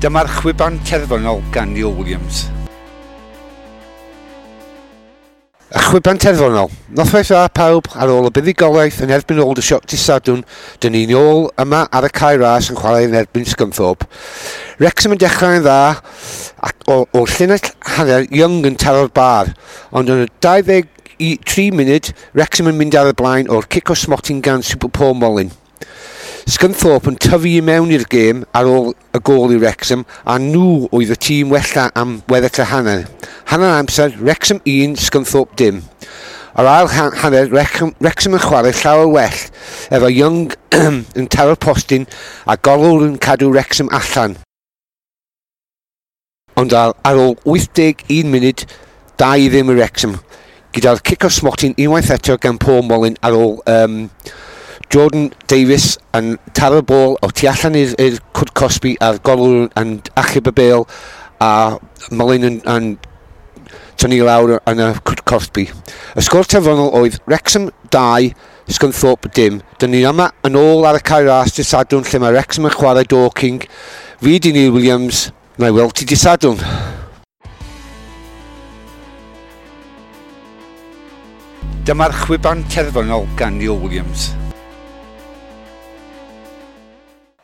Dyma'r chwiban terfynol gan Neil Williams. Y chwiban terfynol. Nothwaith dda pawb ar ôl y buddigolaeth yn erbyn ôl y sioc disadwn, dyn ni'n ôl yma ar y cae ras yn chwarae yn erbyn Scunthorpe. Wrexham yn dechrau yn dda ac o'r llunau hanner Young yn taro'r bar, ond yn y 23 munud Wrexham yn mynd ar y blaen o'r cic o smotyn gan Super Paul Molyn. Scunthorpe yn tyfu i mewn i'r gêm ar ôl y gol i Wrexham a nhw oedd y tîm wella am weddill y hanner. Hanner amser, Wrexham 1, Scunthorpe dim. Ar ail hanner, Wrexham, Wrexham yn chwarae llawer well, efo Young yn taro postyn a golwr yn cadw Wrexham allan. Ond ar, ar ôl 81 munud, da i ddim y Wrexham, gyda'r cic o smotyn unwaith eto gan Paul Molyn ar ôl um, Jordan Davis yn taro bôl o tu allan i'r Cwd Cosby a'r golwr yn achub y bêl a Malin yn, yn tynnu lawr yn y Cwd Cosby. Y sgôr terfynol oedd Wrexham 2, Scunthorpe dim. Dyn ni yma yn ôl ar y cair ras disadwn lle mae Wrexham yn chwarae Dorking. Fi di Neil Williams, na i weld ti disadwn. Dyma'r chwiban terfynol gan Neil Williams.